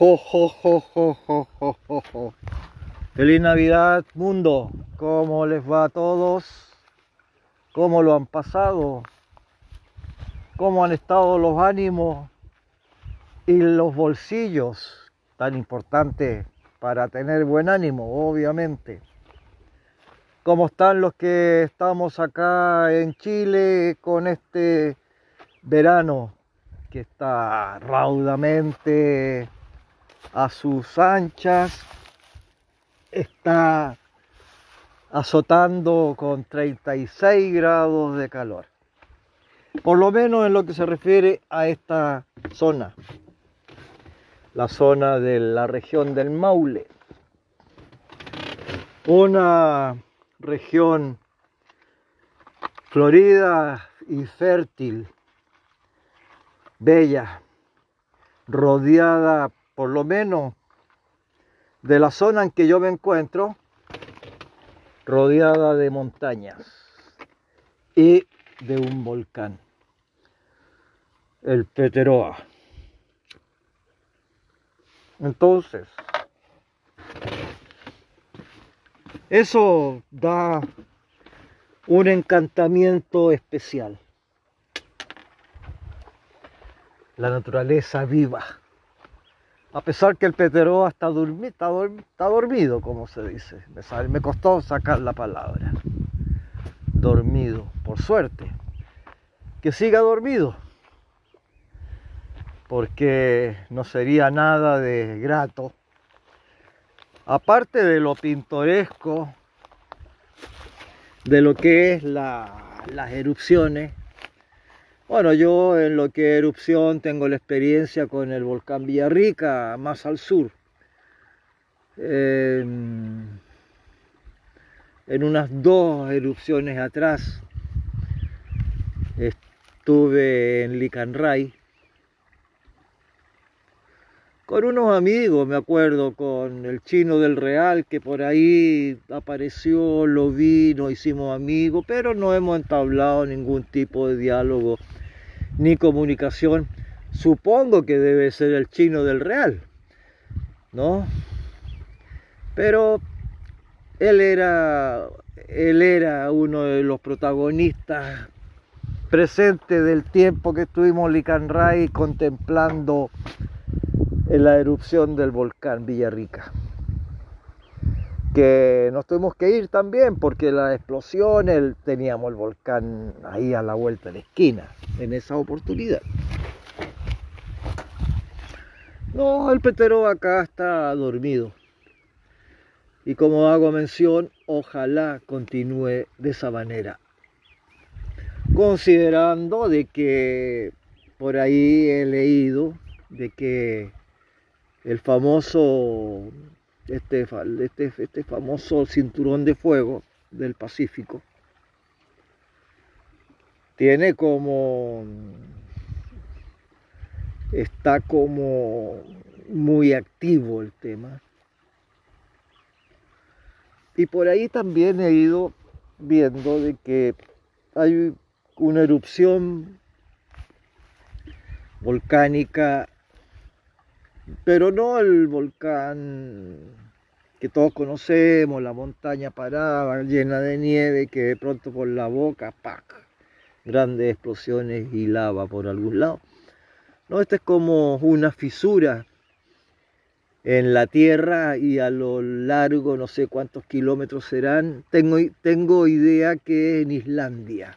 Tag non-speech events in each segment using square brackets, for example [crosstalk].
Jo, jo, jo, jo, jo, jo. Feliz Navidad, mundo. ¿Cómo les va a todos? ¿Cómo lo han pasado? ¿Cómo han estado los ánimos y los bolsillos? Tan importante para tener buen ánimo, obviamente. ¿Cómo están los que estamos acá en Chile con este verano que está raudamente a sus anchas? Está azotando con 36 grados de calor. Por lo menos en lo que se refiere a esta zona, la zona de la región del Maule. Una región florida y fértil, bella, rodeada por lo menos de la zona en que yo me encuentro, rodeada de montañas y de un volcán, el Peteroa. Entonces, eso da un encantamiento especial. La naturaleza viva. A pesar que el Peteroa está, durmi está, está dormido, como se dice. Me, costó sacar la palabra. Dormido, por suerte. Que siga dormido. Porque no sería nada de grato. Aparte de lo pintoresco, de lo que es la, las erupciones, bueno, yo en lo que erupción tengo la experiencia con el volcán Villarrica, más al sur. En unas dos erupciones atrás estuve en Licanray con unos amigos, me acuerdo, con el chino del Real, que por ahí apareció, lo vi, nos hicimos amigos, pero no hemos entablado ningún tipo de diálogo ni comunicación. Supongo que debe ser el chino del Real, ¿no? Pero él era, él era uno de los protagonistas presentes del tiempo que estuvimos Licanray contemplando la erupción del volcán Villarrica. Que nos tuvimos que ir también porque la explosión, el, teníamos el volcán ahí a la vuelta de la esquina en esa oportunidad. No, el petero acá está dormido. Y como hago mención, ojalá continúe de esa manera. Considerando de que por ahí he leído de que el famoso, este, este, este famoso cinturón de fuego del Pacífico, tiene como, está como muy activo el tema. Y por ahí también he ido viendo de que hay una erupción volcánica pero no el volcán que todos conocemos, la montaña parada, llena de nieve, que de pronto por la boca, ¡pac! grandes explosiones y lava por algún lado. No, esta es como una fisura en la tierra y a lo largo, no sé cuántos kilómetros serán, tengo, tengo idea que en Islandia.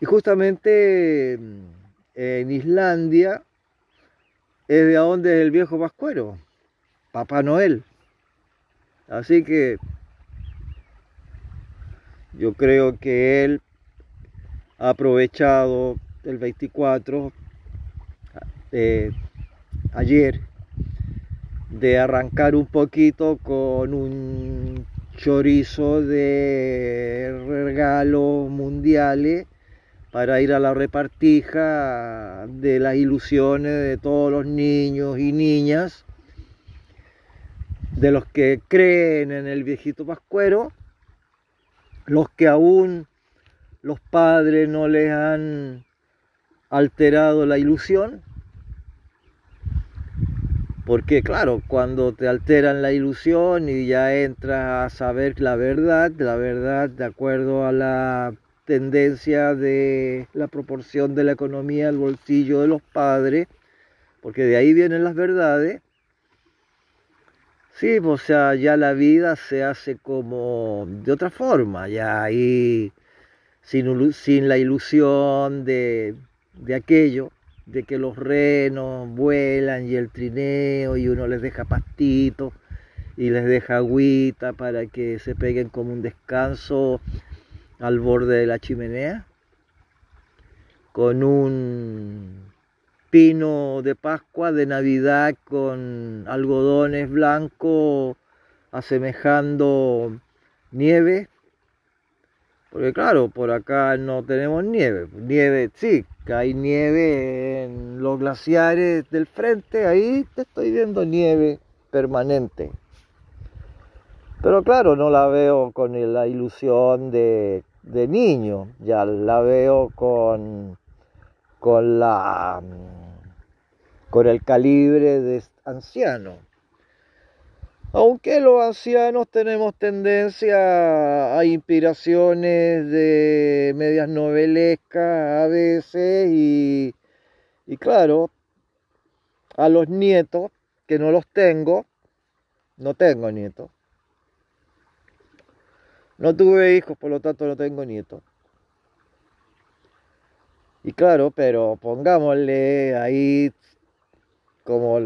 Y justamente en Islandia es de dónde es el viejo Pascuero, Papá Noel. Así que yo creo que él ha aprovechado el 24 de ayer de arrancar un poquito con un chorizo de regalos mundiales para ir a la repartija de las ilusiones de todos los niños y niñas, de los que creen en el viejito pascuero, los que aún los padres no les han alterado la ilusión, Porque claro, cuando te alteran la ilusión y ya entras a saber la verdad, la verdad de acuerdo a la tendencia de la proporción de la economía al bolsillo de los padres, porque de ahí vienen las verdades, sí, o sea, ya la vida se hace como de otra forma, ya ahí sin, la ilusión de, de aquello de que los renos vuelan y el trineo y uno les deja pastito y les deja agüita para que se peguen como un descanso al borde de la chimenea con un pino de Pascua de Navidad con algodones blancos asemejando nieve porque claro, por acá no tenemos nieve. Nieve, sí, que hay nieve en los glaciares del frente, ahí te estoy viendo nieve permanente. Pero claro, no la veo con la ilusión de, de niño, ya la veo con, con la con el calibre de anciano. Aunque los ancianos tenemos tendencia a inspiraciones de medias novelescas a veces y, y claro, a los nietos, que no los tengo, no tengo nietos. No tuve hijos, por lo tanto no tengo nietos. Y claro, pero pongámosle ahí como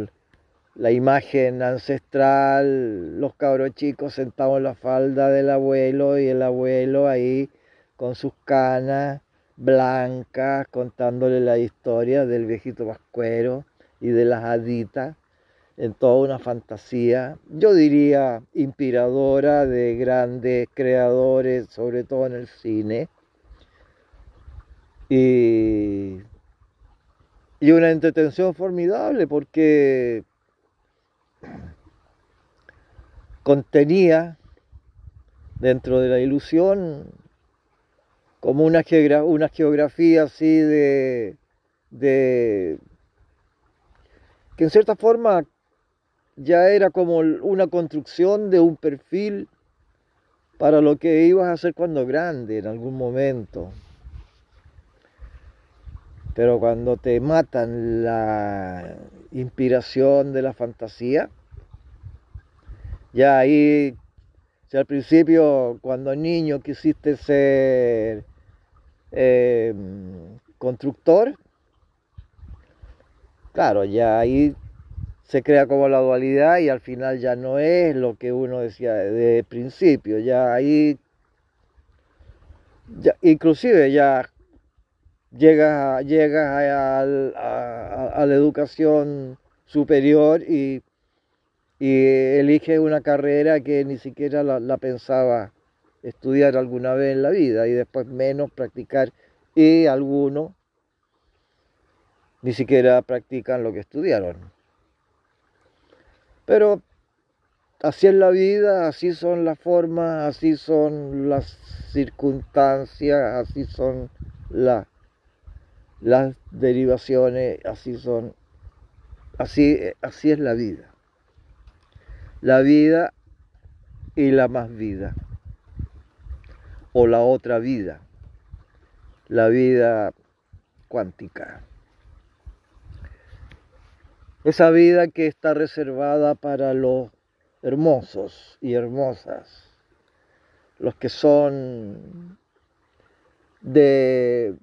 la imagen ancestral, los cabros chicos sentados en la falda del abuelo y el abuelo ahí con sus canas blancas contándole la historia del viejito vascuero y de las haditas en toda una fantasía, yo diría inspiradora de grandes creadores, sobre todo en el cine. Y, y una entretención formidable porque contenía dentro de la ilusión como una, una geografía así de, de que en cierta forma ya era como una construcción de un perfil para lo que ibas a hacer cuando grande en algún momento. Pero cuando te matan la inspiración de la fantasía, ya ahí, si al principio cuando niño quisiste ser em, constructor, claro, ya ahí se crea como la dualidad y al final ya no es lo que uno decía de principio, ya ahí, inclusive ya llegas, a, la educación superior y, y eliges una carrera que ni siquiera la, pensaba estudiar alguna vez en la vida y después menos practicar y algunos ni siquiera practican lo que estudiaron. Pero así es la vida, así son las formas, así son las circunstancias, así son las las derivaciones, así son, así, así es la vida. La vida y la más vida, o la otra vida, la vida cuántica. Esa vida que está reservada para los hermosos y hermosas, los que son de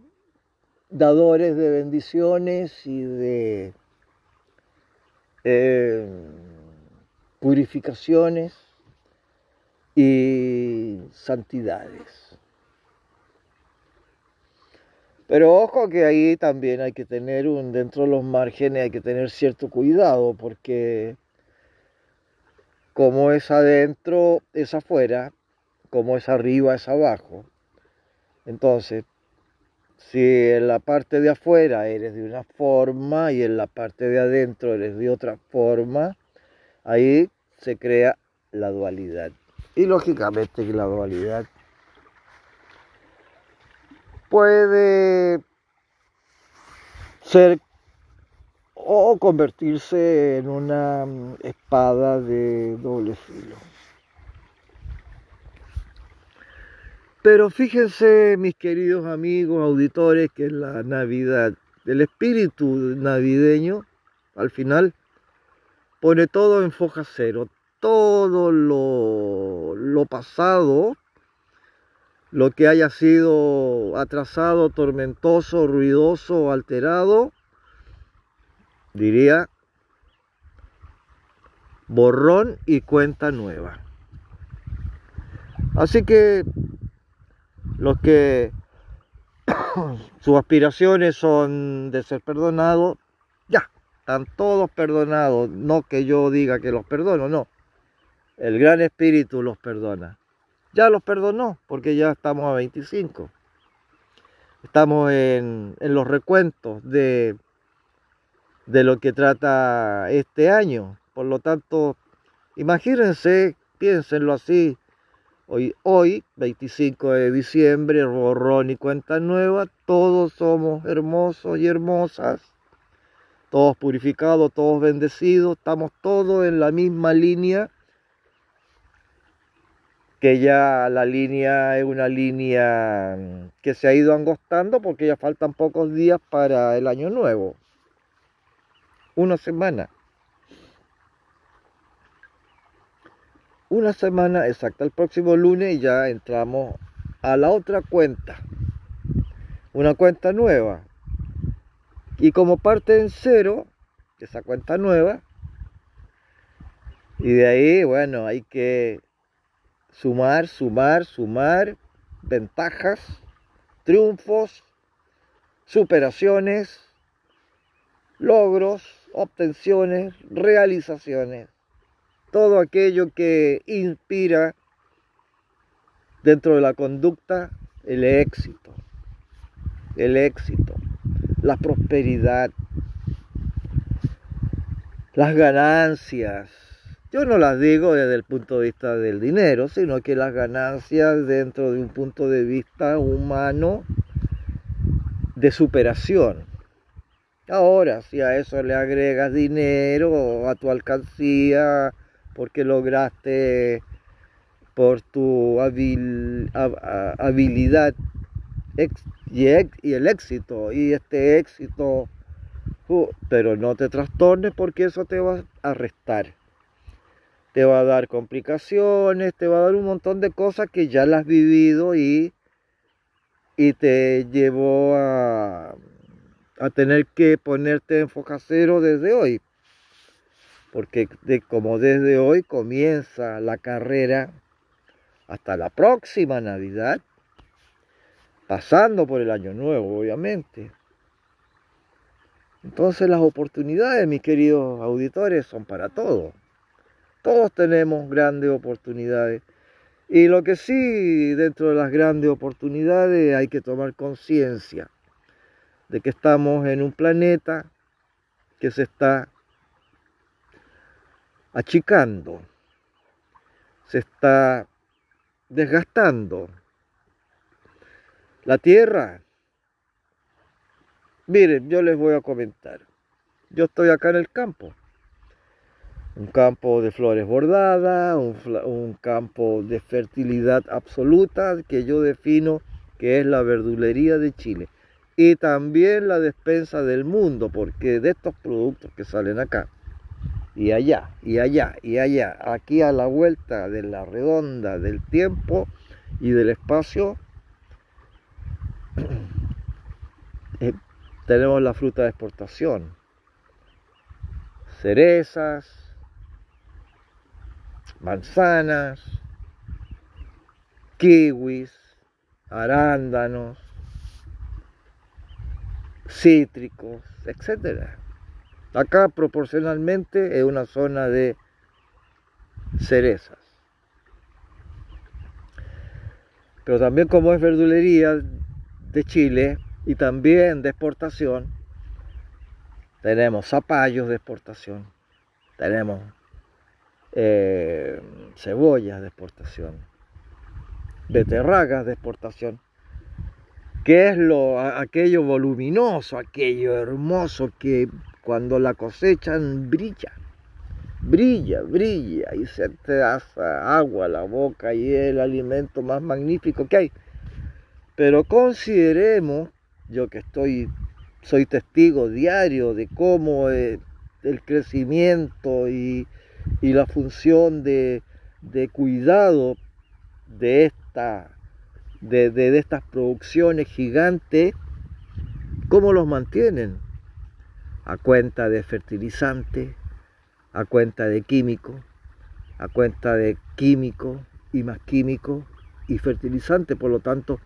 dadores de bendiciones y de eh, purificaciones y santidades. Pero ojo que ahí también hay que tener un, dentro de los márgenes hay que tener cierto cuidado porque como es adentro es afuera, como es arriba es abajo. Entonces, si en la parte de afuera eres de una forma y en la parte de adentro eres de otra forma, ahí se crea la dualidad. Y lógicamente que la dualidad puede ser o convertirse en una espada de doble filo. Pero fíjense, mis queridos amigos, auditores, que la Navidad, el espíritu navideño, al final, pone todo en foja cero. Todo lo, lo pasado, lo que haya sido atrasado, tormentoso, ruidoso, alterado, diría borrón y cuenta nueva. Así que los que [coughs] sus aspiraciones son de ser perdonados, ya, están todos perdonados. No que yo diga que los perdono, no. El Gran Espíritu los perdona. Ya los perdonó, porque ya estamos a 25. Estamos en, en los recuentos de, de lo que trata este año. Por lo tanto, imagínense, piénsenlo así, Hoy, hoy, 25 de diciembre, borrón y cuenta nueva, todos somos hermosos y hermosas, todos purificados, todos bendecidos, estamos todos en la misma línea, que ya la línea es una línea que se ha ido angostando porque ya faltan pocos días para el año nuevo, una semana. Una semana exacta, el próximo lunes y ya entramos a la otra cuenta, una cuenta nueva. Y como parte en cero, esa cuenta nueva, y de ahí, bueno, hay que sumar, sumar, sumar ventajas, triunfos, superaciones, logros, obtenciones, realizaciones todo aquello que inspira dentro de la conducta el éxito, el éxito, la prosperidad, las ganancias. Yo no las digo desde el punto de vista del dinero, sino que las ganancias dentro de un punto de vista humano de superación. Ahora, si a eso le agregas dinero a tu alcancía, porque lograste por tu habilidad y, el éxito y este éxito, pero no te trastornes porque eso te va a restar. Te va a dar complicaciones, te va a dar un montón de cosas que ya las has vivido y, y te llevó a, a tener que ponerte en focacero desde hoy porque como desde hoy comienza la carrera hasta la próxima Navidad, pasando por el año nuevo, obviamente. Entonces las oportunidades, mis queridos auditores, son para todos. Todos tenemos grandes oportunidades. Y lo que sí, dentro de las grandes oportunidades, hay que tomar conciencia de que estamos en un planeta que se está achicando, se está desgastando. La tierra, miren, yo les voy a comentar. Yo estoy acá en el campo. Un campo de flores bordadas, un, campo de fertilidad absoluta que yo defino que es la verdulería de Chile. Y también la despensa del mundo, porque de estos productos que salen acá, y allá, y allá, y allá, aquí a la vuelta de la redonda del tiempo y del espacio, [clears throat] eh, tenemos la fruta de exportación, cerezas, manzanas, kiwis, arándanos, cítricos, etcétera. Acá proporcionalmente es una zona de cerezas. Pero también como es verdulería de Chile y también de exportación, tenemos zapallos de exportación, tenemos eh, cebollas de exportación, beterragas de exportación, que es lo, aquello voluminoso, aquello hermoso que cuando la cosechan brilla, brilla, brilla y se te hace agua la boca y es el alimento más magnífico que hay. Pero consideremos, yo que estoy, soy testigo diario de cómo el crecimiento y, la función de, de cuidado de esta de, estas producciones gigantes, ¿cómo los mantienen? A cuenta de fertilizantes, a cuenta de químicos, a cuenta de químicos y más químicos y fertilizantes. Por lo tanto,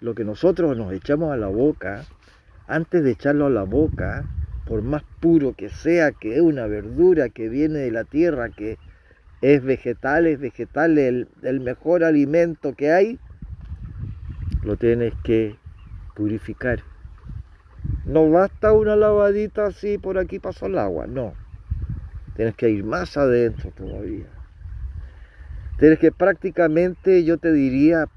lo que nosotros nos echamos a la boca, antes de echarlo a la boca, por más puro que sea, que es una verdura que viene de la tierra, que es vegetal, es vegetal el mejor alimento que hay, lo tienes que purificar. No basta una lavadita así, por aquí pasó el agua, no. Tienes que ir más adentro todavía. Tienes que prácticamente, yo te diría,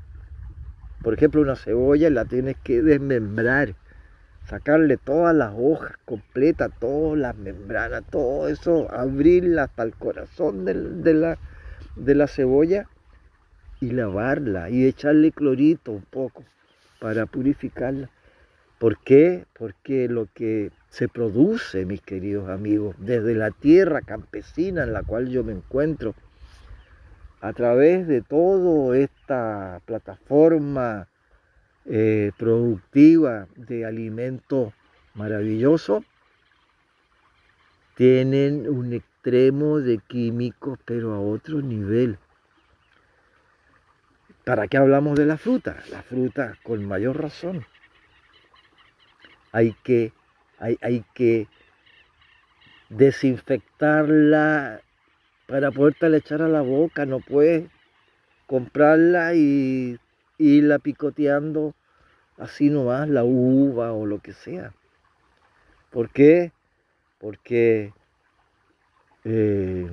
por ejemplo, una cebolla la tienes que desmembrar, sacarle todas las hojas completas, todas las membranas, todo eso, abrirla hasta el corazón de, la, de la cebolla y lavarla y echarle clorito un poco para purificarla. ¿Por qué? Porque lo que se produce, mis queridos amigos, desde la tierra campesina en la cual yo me encuentro, a través de toda esta plataforma eh, productiva de alimentos maravillosos, tienen un extremo de químicos, pero a otro nivel. ¿Para qué hablamos de la fruta? La fruta con mayor razón. Hay que, hay, hay que desinfectarla para poderla echar a la boca. No puedes comprarla y irla picoteando así nomás, la uva o lo que sea. ¿Por qué? Porque eh,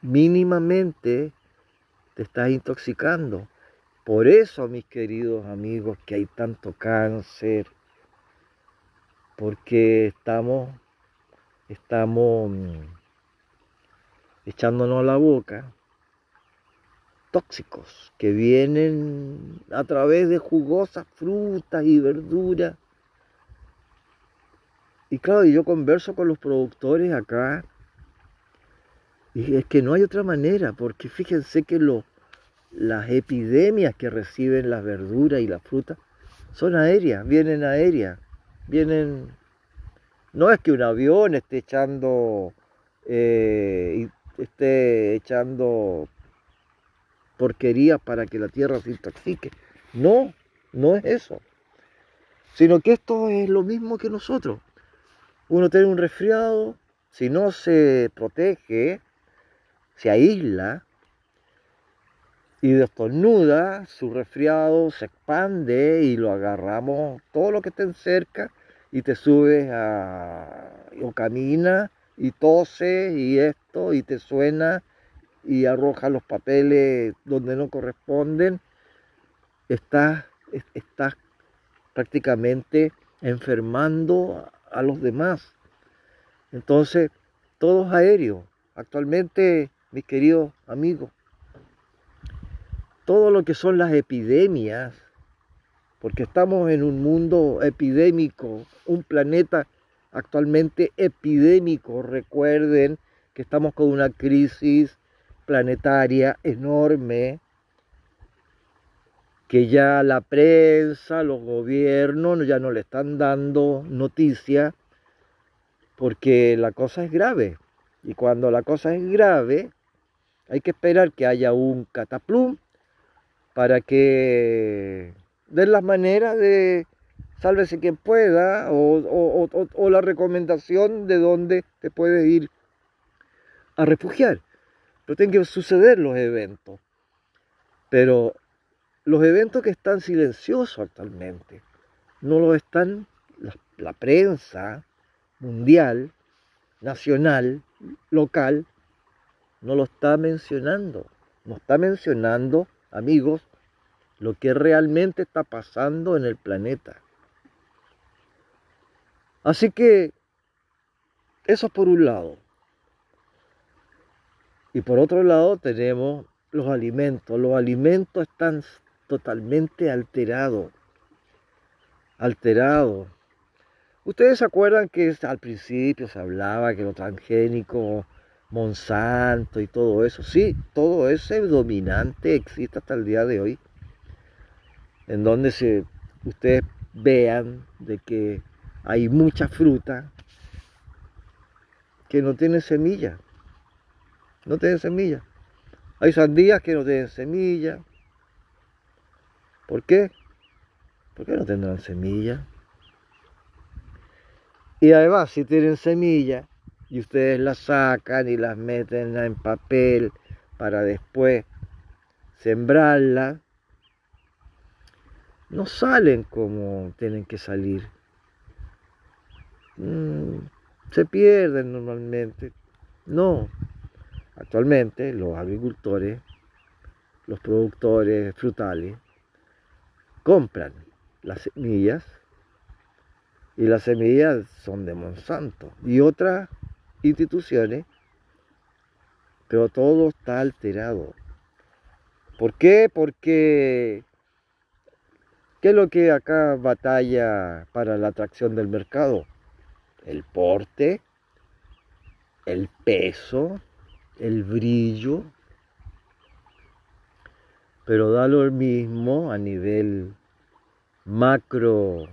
mínimamente estás intoxicando. Por eso, mis queridos amigos, que hay tanto cáncer, porque estamos, estamos mm, echándonos la boca tóxicos que vienen a través de jugosas frutas y verduras. Y claro, yo converso con los productores acá y es que no hay otra manera, porque fíjense que las epidemias que reciben las verduras y las frutas son aéreas, vienen aéreas, vienen... No es que un avión esté echando, eh, esté echando porquería para que la tierra se intoxique. No, no es eso. Sino que esto es lo mismo que nosotros. Uno tiene un resfriado, si no se protege, se aísla y destornuda, su resfriado se expande y lo agarramos todo lo que esté cerca y te subes a, o camina y tose y esto y te suena y arroja los papeles donde no corresponden, estás, estás prácticamente enfermando a los demás. Entonces, todo es aéreo. Actualmente mis queridos amigos, todo lo que son las epidemias, porque estamos en un mundo epidémico, un planeta actualmente epidémico, recuerden que estamos con una crisis planetaria enorme, que ya la prensa, los gobiernos ya no le están dando noticia, porque la cosa es grave. Y cuando la cosa es grave, hay que esperar que haya un cataplum para que den las maneras de sálvese quien pueda o, la recomendación de dónde te puedes ir a refugiar. Pero tienen que suceder los eventos. Pero los eventos que están silenciosos actualmente, no lo están la prensa mundial, nacional, local, no lo está mencionando. No está mencionando, amigos, lo que realmente está pasando en el planeta. Así que eso por un lado. Y por otro lado tenemos los alimentos. Los alimentos están totalmente alterados. Alterados. Ustedes se acuerdan que al principio se hablaba que lo transgénico, Monsanto y todo eso. Sí, todo ese dominante existe hasta el día de hoy. En donde se, ustedes vean de que hay mucha fruta que no tiene semilla. No tiene semilla. Hay sandías que no tienen semilla. ¿Por qué? ¿Por qué no tendrán semilla? Y además, si tienen semilla y ustedes las sacan y las meten en papel para después sembrarla, no salen como tienen que salir. Mm, se pierden normalmente. No. Actualmente los agricultores, los productores frutales, compran las semillas y las semillas son de Monsanto y otras instituciones, pero todo está alterado. ¿Por qué? Porque ¿qué es lo que acá batalla para la atracción del mercado? el porte, el peso, el brillo, pero da lo mismo a nivel macro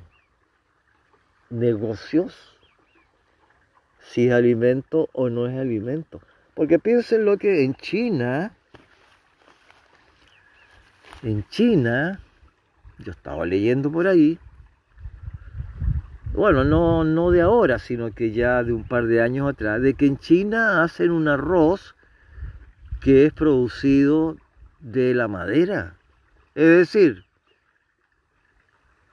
negocios, si es alimento o no es alimento. Porque piensen lo que en China, en China, yo estaba leyendo por ahí, bueno, no, no de ahora, sino que ya de un par de años atrás, de que en China hacen un arroz que es producido de la madera. Es decir,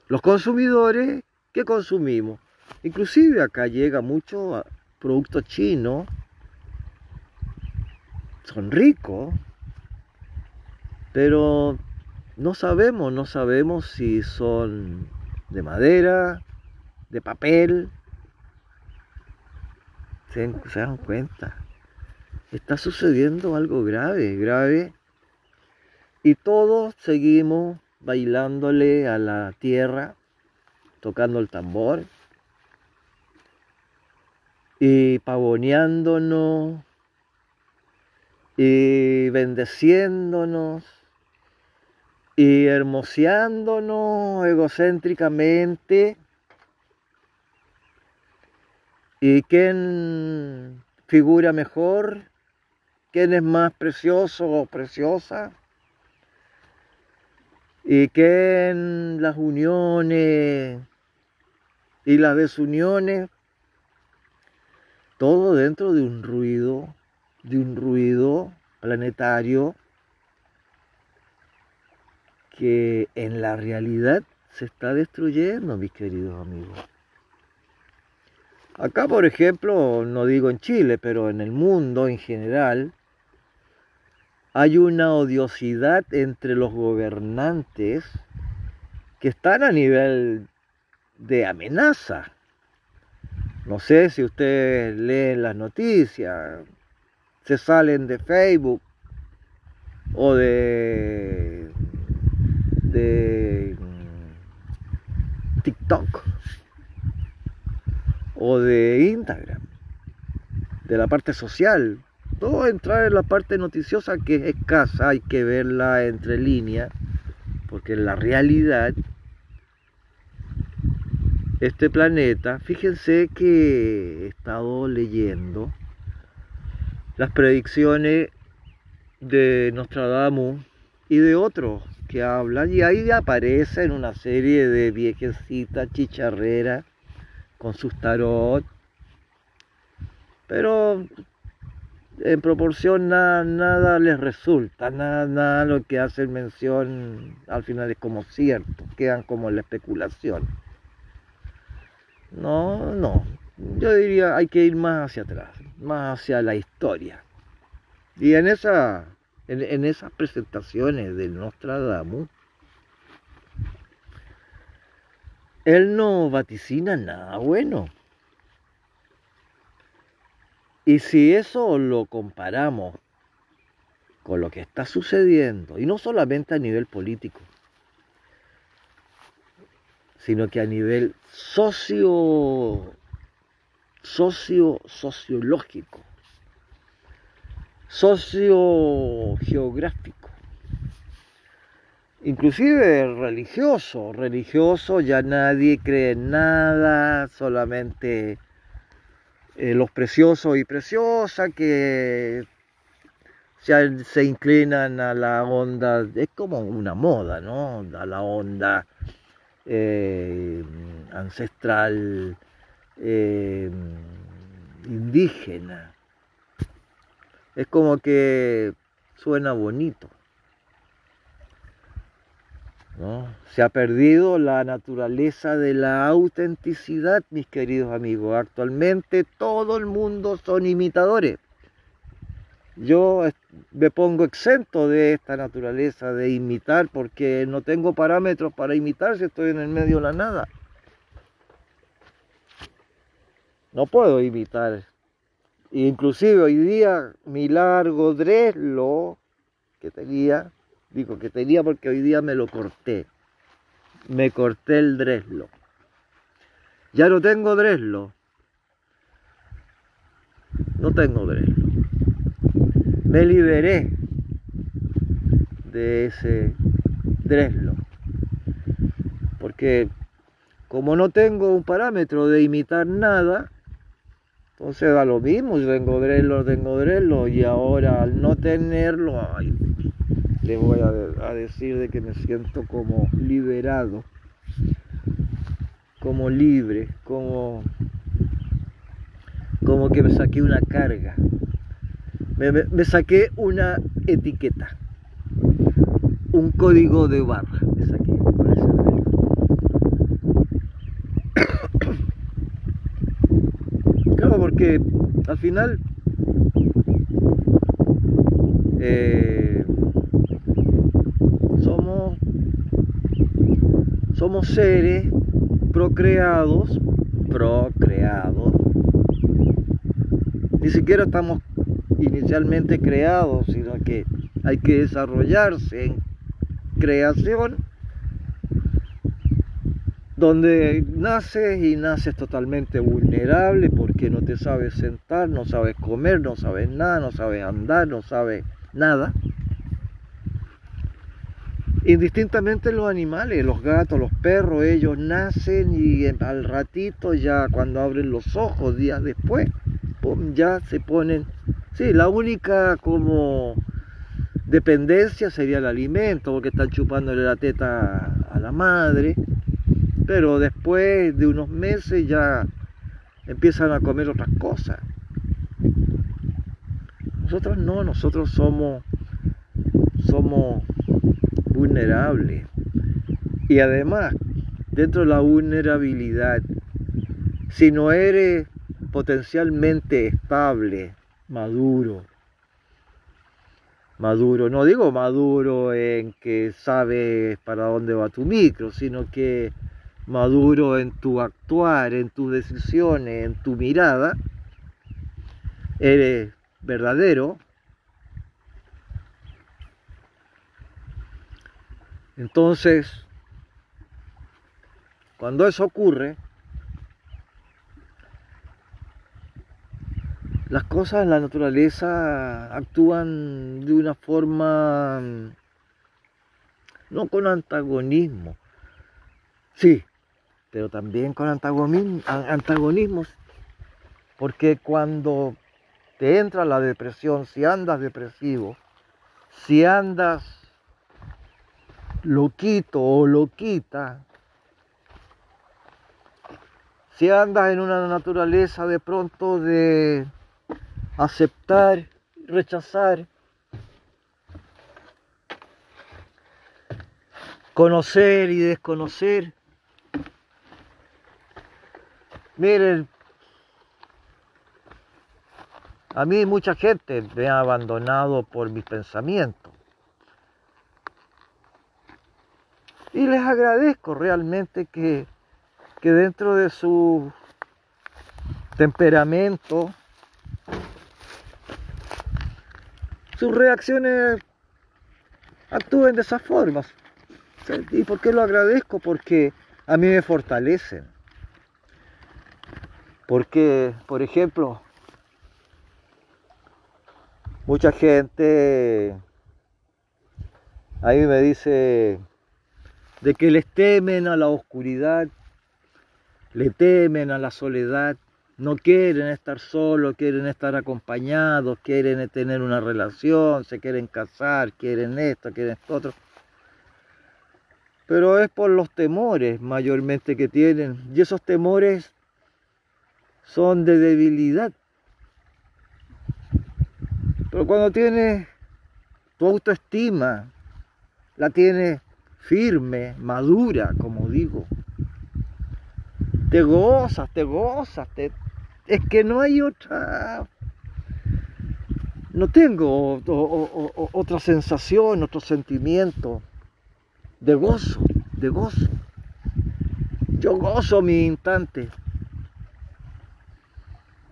los consumidores, ¿qué consumimos? Inclusive acá llega mucho producto chino, son ricos, pero no sabemos, no sabemos si son de madera, de papel. ¿Se, dan cuenta? Está sucediendo algo grave, grave. Y todos seguimos bailándole a la tierra, tocando el tambor y pavoneándonos y bendeciéndonos y hermoseándonos egocéntricamente ¿Y quién figura mejor? ¿Quién es más precioso o preciosa? ¿Y quién las uniones y las desuniones? Todo dentro de un ruido, de un ruido planetario que en la realidad se está destruyendo, mis queridos amigos. Acá, por ejemplo, no digo en Chile, pero en el mundo en general, hay una odiosidad entre los gobernantes que están a nivel de amenaza. No sé si ustedes leen las noticias, se salen de Facebook o de, mm, TikTok o de Instagram, de la parte social. Todo entrar en la parte noticiosa que es escasa, hay que verla entre líneas, porque la realidad este planeta, fíjense que he estado leyendo las predicciones de Nostradamus y de otros que hablan y ahí aparecen una serie de viejecitas chicharreras con sus tarot. Pero en proporción nada, nada les resulta, nada, nada lo que hacen mención al final es como cierto, quedan como en la especulación. No, no. Yo diría hay que ir más hacia atrás, más hacia la historia. Y en, esa, en, esas presentaciones del Nostradamus, él no vaticina nada bueno. Y si eso lo comparamos con lo que está sucediendo, y no solamente a nivel político, sino que a nivel socio, socio sociológico, sociogeográfico, inclusive religioso. Religioso ya nadie cree en nada, solamente eh, los preciosos y preciosas que se, se inclinan a la onda, es como una moda, ¿no? A la onda eh, ancestral eh, indígena. Es como que suena bonito. ¿no? Se ha perdido la naturaleza de la autenticidad, mis queridos amigos. Actualmente todo el mundo son imitadores. Yo me pongo exento de esta naturaleza de imitar porque no tengo parámetros para imitar si estoy en el medio de la nada. No puedo imitar. Inclusive hoy día mi largo dreslo que tenía, digo que tenía porque hoy día me lo corté. Me corté el dreslo. Ya no tengo dreslo. No tengo dreslo me liberé de ese dreslo. Porque como no tengo un parámetro de imitar nada, entonces da lo mismo, yo tengo dreslo, tengo dreslo, y ahora al no tenerlo, le voy a, a decir de que me siento como liberado, como libre, como, como que me saqué una carga. Me, saqué una etiqueta, un código de barra. Me saqué [coughs] claro, porque al final eh, somos somos seres procreados, procreados. Ni siquiera estamos inicialmente creado, sino que hay que desarrollarse en creación, donde naces y naces totalmente vulnerable porque no te sabes sentar, no sabes comer, no sabes nada, no sabes andar, no sabes nada. Indistintamente los animales, los gatos, los perros, ellos nacen y al ratito ya cuando abren los ojos, días después, ya se ponen Sí, la única como dependencia sería el alimento, porque están chupándole la teta a la madre, pero después de unos meses ya empiezan a comer otras cosas. Nosotros no, nosotros somos, somos vulnerables. Y además, dentro de la vulnerabilidad, si no eres potencialmente estable, maduro. Maduro, no digo maduro en que sabes para dónde va tu micro, sino que maduro en tu actuar, en tus decisiones, en tu mirada, eres verdadero. Entonces, cuando eso ocurre, las cosas la naturaleza actúan de una forma no con antagonismo, sí, pero también con antagonismo, antagonismos, porque cuando te entra la depresión, si andas depresivo, si andas loquito o loquita, si andas en una naturaleza de pronto de aceptar, rechazar, conocer y desconocer. Miren, a mí mucha gente me ha abandonado por mis pensamientos. Y les agradezco realmente que que dentro de su temperamento, sus reacciones actúen de esas formas. ¿Y por qué lo agradezco? Porque a mí me fortalecen. Porque, por ejemplo, mucha gente a mí me dice de que les temen a la oscuridad, le temen a la soledad, no quieren estar solos, quieren estar acompañados, quieren tener una relación, se quieren casar, quieren esto, quieren esto otro. Pero es por los temores mayormente que tienen. Y esos temores son de debilidad. Pero cuando tienes tu autoestima, la tienes firme, madura, como digo, te gozas, te gozas, te, es que no hay otra, no tengo otra sensación, otro sentimiento de gozo, de gozo. Yo gozo mi instante,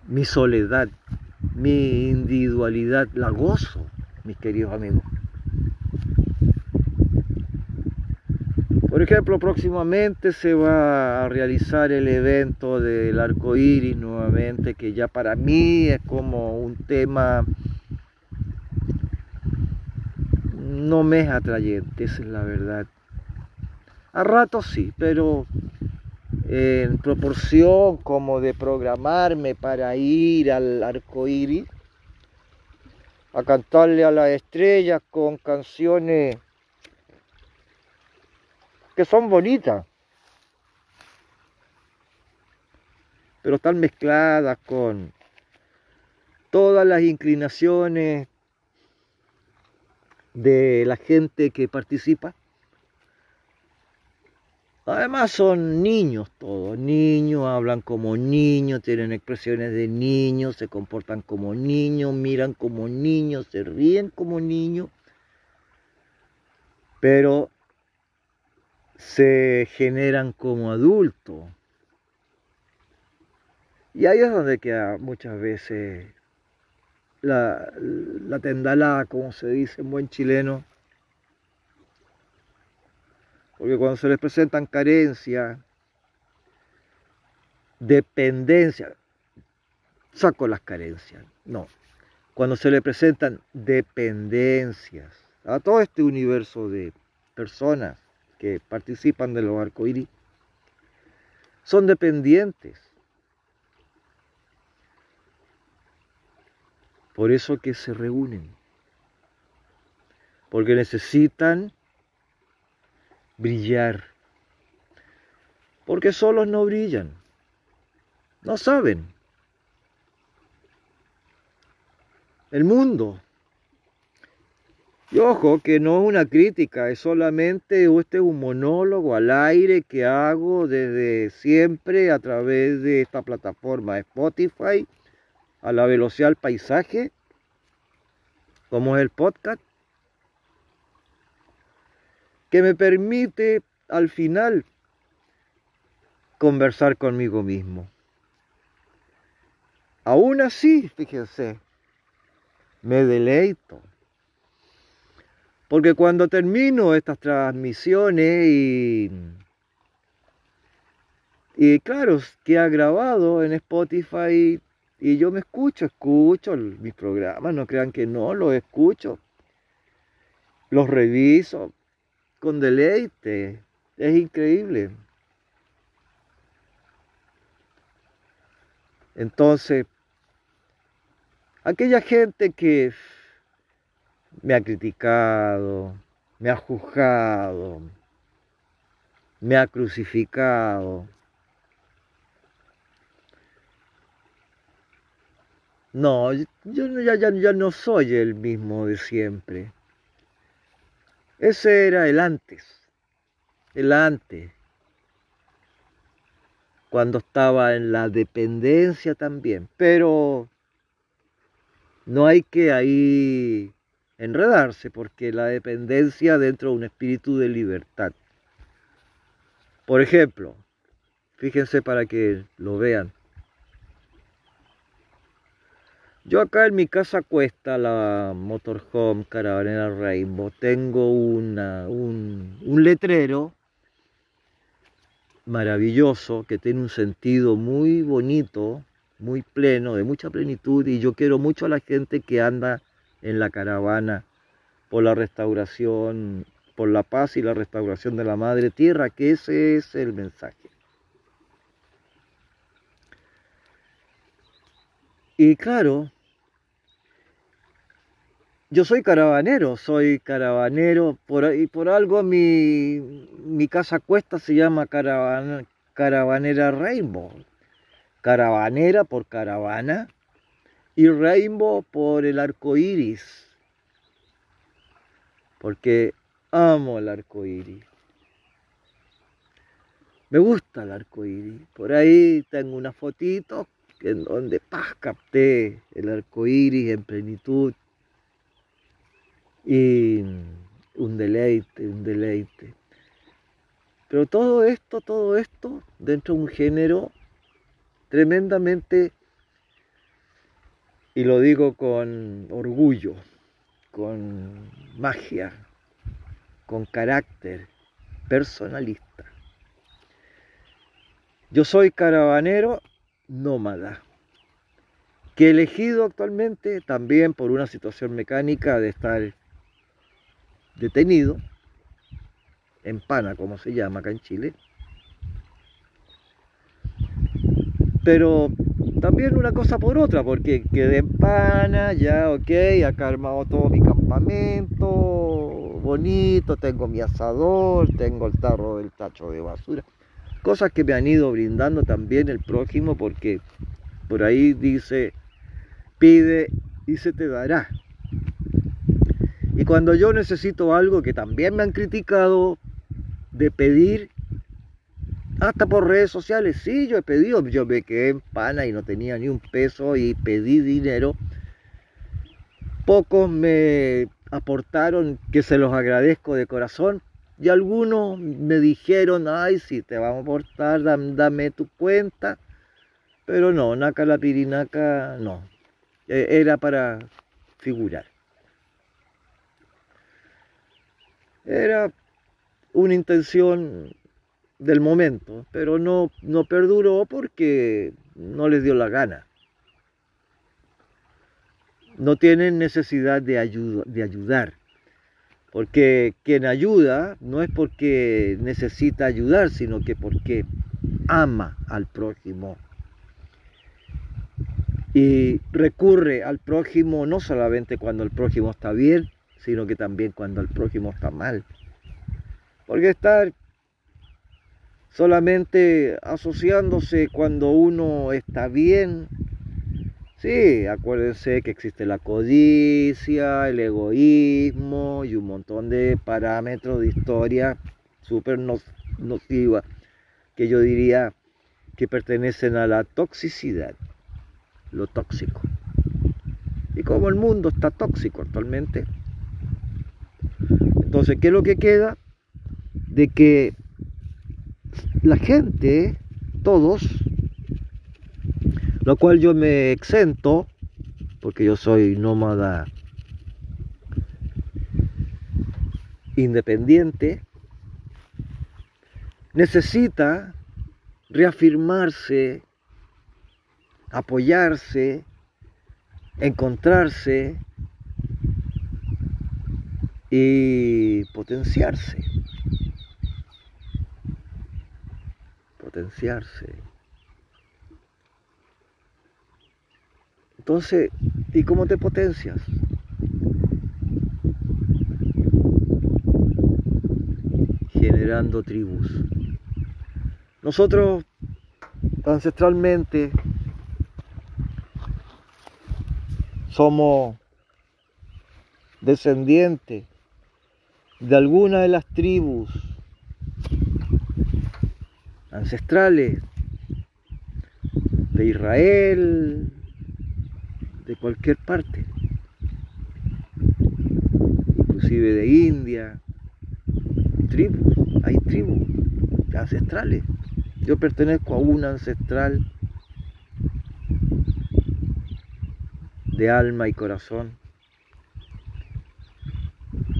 mi soledad, mi individualidad, la gozo, mis queridos amigos. Por ejemplo, próximamente se va a realizar el evento del arco iris nuevamente, que ya para mí es como un tema no me es atrayente, esa es la verdad. A ratos sí, pero en proporción como de programarme para ir al arco iris, a cantarle a las estrellas con canciones que son bonitas, pero están mezcladas con todas las inclinaciones de la gente que participa. Además son niños todos, niños, hablan como niños, tienen expresiones de niños, se comportan como niños, miran como niños, se ríen como niños, pero se generan como adultos. Y ahí es donde queda muchas veces la, la tendalada, como se dice en buen chileno. Porque cuando se les presentan carencias, dependencia, saco las carencias, no. Cuando se le presentan dependencias a todo este universo de personas, que participan de los arcoíris son dependientes. Por eso que se reúnen. Porque necesitan brillar. Porque solos no brillan. No saben. El mundo y ojo, que no es una crítica, es solamente este un monólogo al aire que hago desde siempre a través de esta plataforma Spotify, a la velocidad del paisaje, como es el podcast, que me permite al final conversar conmigo mismo. Aún así, fíjense, me deleito porque cuando termino estas transmisiones y, y claro, queda grabado en Spotify y yo me escucho, escucho mis programas, no crean que no, los escucho, los reviso con deleite, es increíble. Entonces, aquella gente que me ha criticado, me ha juzgado, me ha crucificado. No, yo ya, ya, ya no soy el mismo de siempre. Ese era el antes, el antes, cuando estaba en la dependencia también, pero no hay que ahí enredarse, porque la dependencia dentro de un espíritu de libertad. Por ejemplo, Fíjense para que lo vean. Yo acá en mi casa cuesta la Motorhome Caravanera Rainbow. Tengo una, un, un letrero maravilloso que tiene un sentido muy bonito, muy pleno, de mucha plenitud y yo quiero mucho a la gente que anda en la caravana por la restauración, por la paz y la restauración de la madre tierra, que ese es el mensaje. Y claro, yo soy caravanero, soy caravanero, por, y por algo mi, mi casa cuesta se llama Caravanera Rainbow. Caravanera por caravana y Rainbow por el arco iris. Porque amo el arco iris. Me gusta el arco iris. Por ahí tengo una fotito en donde paz, capté el arco iris en plenitud. Y un deleite, un deleite. Pero todo esto, todo esto, dentro de un género tremendamente, y lo digo con orgullo, con magia, con carácter personalista. Yo soy caravanero nómada, que he elegido actualmente también por una situación mecánica de estar detenido, en pana como se llama acá en Chile, pero también una cosa por otra, porque quedé en pana, ya ok, acá he armado todo mi campamento, bonito, tengo mi asador, tengo el tarro del tacho de basura, cosas que me han ido brindando también el prójimo, porque por ahí dice, pide y se te dará. Y cuando yo necesito algo que también me han criticado de pedir hasta por redes sociales, sí, yo he pedido, yo me quedé en pana y no tenía ni un peso y pedí dinero. Pocos me aportaron, que se los agradezco de corazón, y algunos me dijeron, ay, sí, te vamos a aportar, dame, tu cuenta. Pero no, Naca la Pirinaca, no. E, era para figurar. Era una intención del momento, pero no, no perduró porque no les dio la gana. No tienen necesidad de, ayuda, de ayudar, porque quien ayuda no es porque necesita ayudar, sino que porque ama al prójimo. Y recurre al prójimo no solamente cuando el prójimo está bien, sino que también cuando el prójimo está mal. Porque estar solamente asociándose cuando uno está bien. Sí, acuérdense que existe la codicia, el egoísmo y un montón de parámetros de historia súper nociva que yo diría que pertenecen a la toxicidad, lo tóxico. Y como el mundo está tóxico actualmente, entonces, ¿qué es lo que queda? De que la gente, todos, lo cual yo me exento, porque yo soy nómada independiente, necesita reafirmarse, apoyarse, encontrarse y potenciarse. Potenciarse. Entonces, ¿y cómo te potencias? Generando tribus. Nosotros ancestralmente somos descendientes de alguna de las tribus ancestrales de Israel, de cualquier parte, inclusive de India, tribus, hay tribus ancestrales Yo pertenezco a una ancestral de alma y corazón,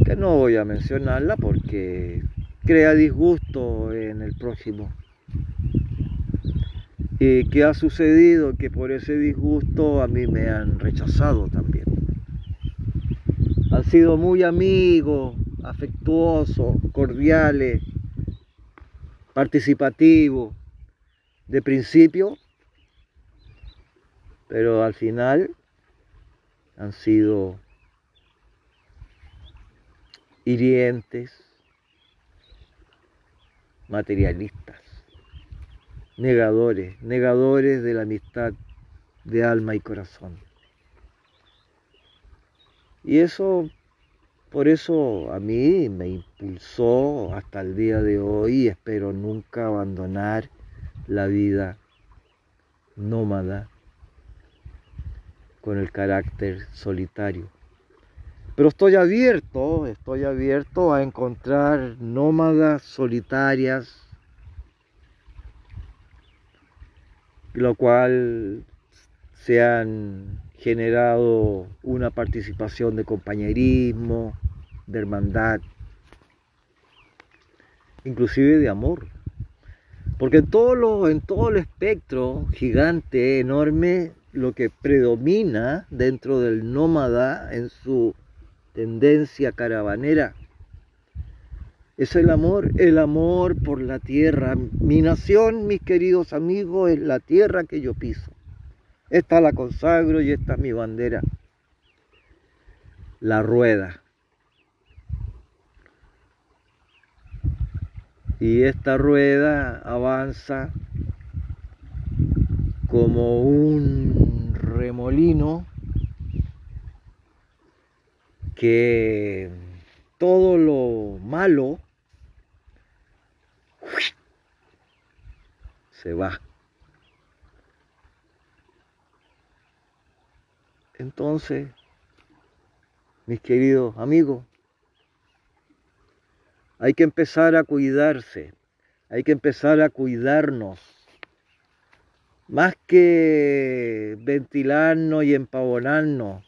que no voy a mencionarla porque crea disgusto en el próximo. ¿Y qué ha sucedido? Que por ese disgusto a mí me han rechazado también. Han sido muy amigos, afectuosos, cordiales, participativos, de principio, pero al final han sido hirientes, materialistas, negadores, negadores de la amistad de alma y corazón. Y eso, por eso a mí me impulsó hasta el día de hoy espero nunca abandonar la vida nómada con el carácter solitario. Pero estoy abierto, estoy abierto a encontrar nómadas solitarias, lo cual se han generado una participación de compañerismo, de hermandad, inclusive de amor. Porque en todo, lo, en todo el espectro gigante, enorme, lo que predomina dentro del nómada en su tendencia caravanera es el amor, el amor por la tierra. Mi nación, mis queridos amigos, es la tierra que yo piso. Esta la consagro y esta es mi bandera. La rueda. Y esta rueda avanza como un remolino que todo lo malo se va. Entonces, mis queridos amigos, hay que empezar a cuidarse, hay que empezar a cuidarnos. Más que ventilarnos y empavonarnos,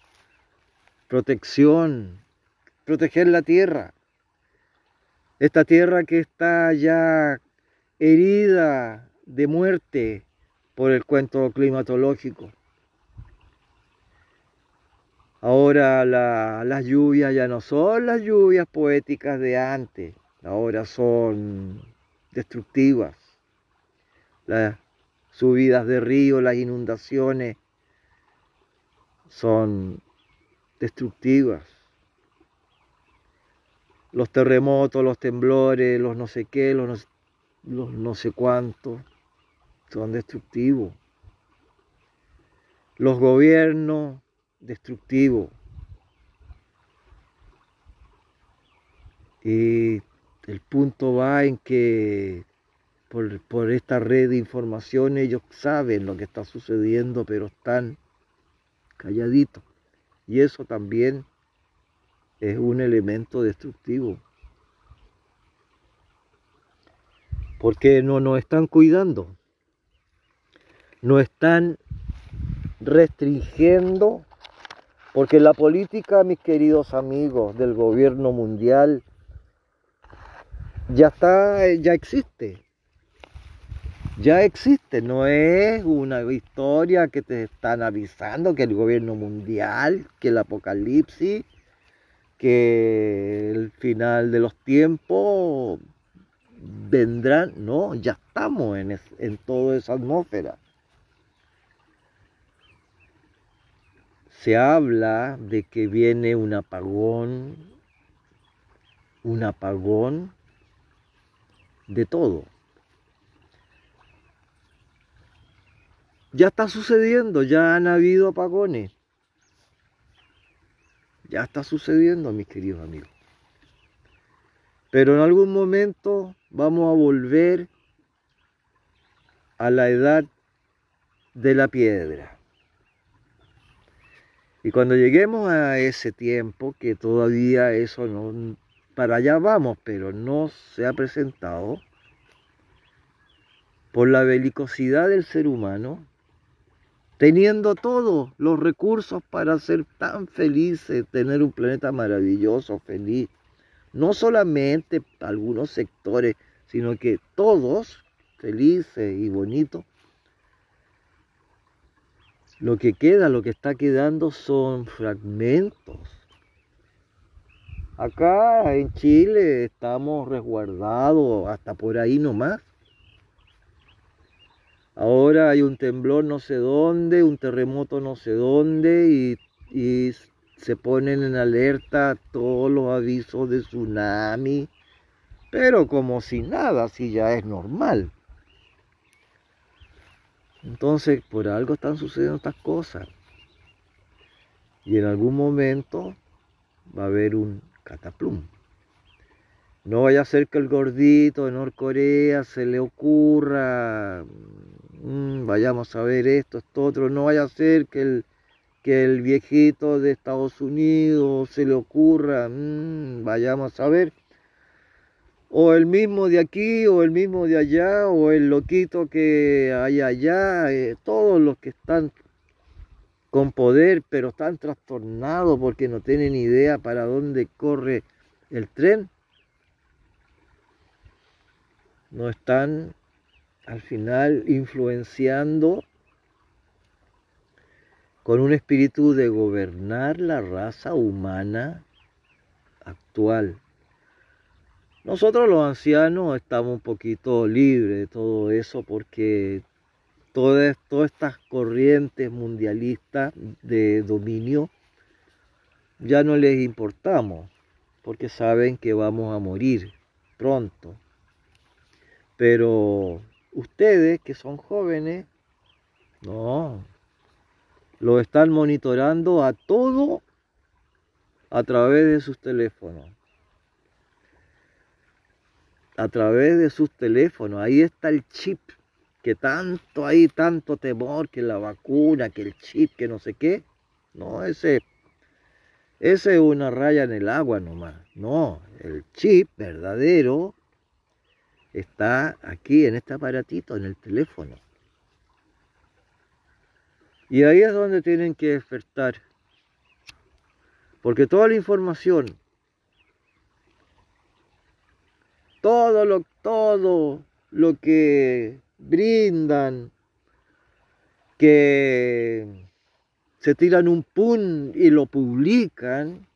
protección, proteger la tierra. Esta tierra que está ya herida de muerte por el cuento climatológico. Ahora las lluvias ya no son las lluvias poéticas de antes, ahora son destructivas. Las subidas de río, las inundaciones son destructivas. Los terremotos, los temblores, los no sé qué, los los no sé cuántos, son destructivos. Los gobiernos destructivo. Y el punto va en que por, por, esta red de información ellos saben lo que está sucediendo, pero están calladitos. Y eso también es un elemento destructivo. Porque no nos están cuidando. No están restringiendo porque la política, mis queridos amigos del gobierno mundial, ya está, ya existe. Ya existe, no es una historia que te están avisando que el gobierno mundial, que el apocalipsis, que el final de los tiempos vendrán. No, ya estamos en, en toda esa atmósfera. se habla de que viene un apagón, un apagón de todo. Ya está sucediendo, ya han habido apagones. Ya está sucediendo, mis queridos amigos. Pero en algún momento vamos a volver a la edad de la piedra. Y cuando lleguemos a ese tiempo, que todavía eso no, para allá vamos, pero no se ha presentado, por la belicosidad del ser humano, teniendo todos los recursos para ser tan felices, tener un planeta maravilloso, feliz. No solamente algunos sectores, sino que todos felices y bonitos. Lo que queda, lo que está quedando son fragmentos. Acá en Chile estamos resguardados hasta por ahí nomás. Ahora hay un temblor no sé dónde, un terremoto no sé dónde y, se ponen en alerta todos los avisos de tsunami, pero como si nada, si ya es normal. Entonces, por algo están sucediendo estas cosas. Y en algún momento va a haber un cataplum. No vaya a ser que el gordito de Norcorea se le ocurra Mm, vayamos a ver esto, esto otro, no vaya a ser que el, que el viejito de Estados Unidos se le ocurra, mm, vayamos a ver, o el mismo de aquí, o el mismo de allá, o el loquito que hay allá, eh, todos los que están con poder, pero están trastornados porque no tienen idea para dónde corre el tren, no están al final influenciando con un espíritu de gobernar la raza humana actual. Nosotros los ancianos estamos un poquito libres de todo eso porque todas, todas estas corrientes mundialistas de dominio ya no les importamos porque saben que vamos a morir pronto. Pero ustedes que son jóvenes, no, lo están monitorando a todo a través de sus teléfonos. A través de sus teléfonos. Ahí está el chip. Que tanto hay, tanto temor, que la vacuna, que el chip, que no sé qué. No, ese, ese es una raya en el agua nomás. No, el chip verdadero está aquí en este aparatito, en el teléfono. Y ahí es donde tienen que despertar. Porque toda la información, todo lo, todo lo que brindan, que se tiran un pun y lo publican,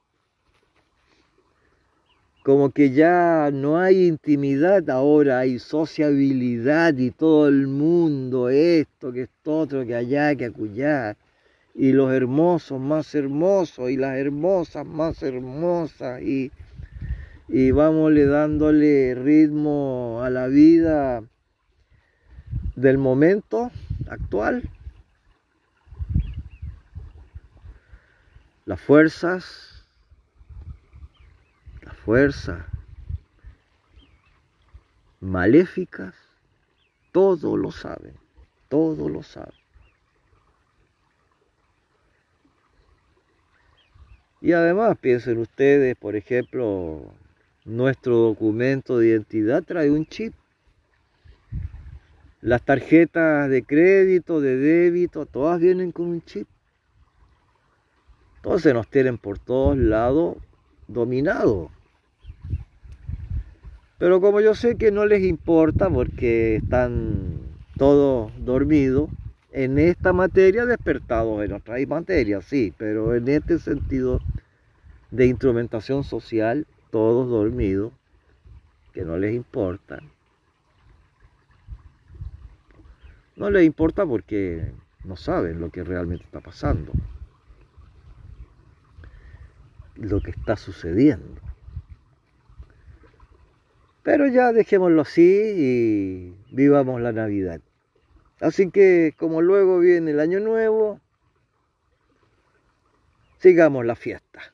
como que ya no hay intimidad ahora, hay sociabilidad y todo el mundo, esto, que esto, otro, que allá, que acullá, y los hermosos más hermosos y las hermosas más hermosas, y, y vámosle dándole ritmo a la vida del momento actual. Las fuerzas fuerza maléficas, todo lo saben, todo lo saben. Y además piensen ustedes, por ejemplo, nuestro documento de identidad trae un chip. Las tarjetas de crédito, de débito, todas vienen con un chip. Entonces nos tienen por todos lados dominados. Pero como yo sé que no les importa porque están todos dormidos, en esta materia despertados en otras materias, sí, pero en este sentido de instrumentación social, todos dormidos, que no les importa. No les importa porque no saben lo que realmente está pasando, lo que está sucediendo. Pero ya dejémoslo así y vivamos la Navidad. Así que como luego viene el año nuevo, sigamos la fiesta.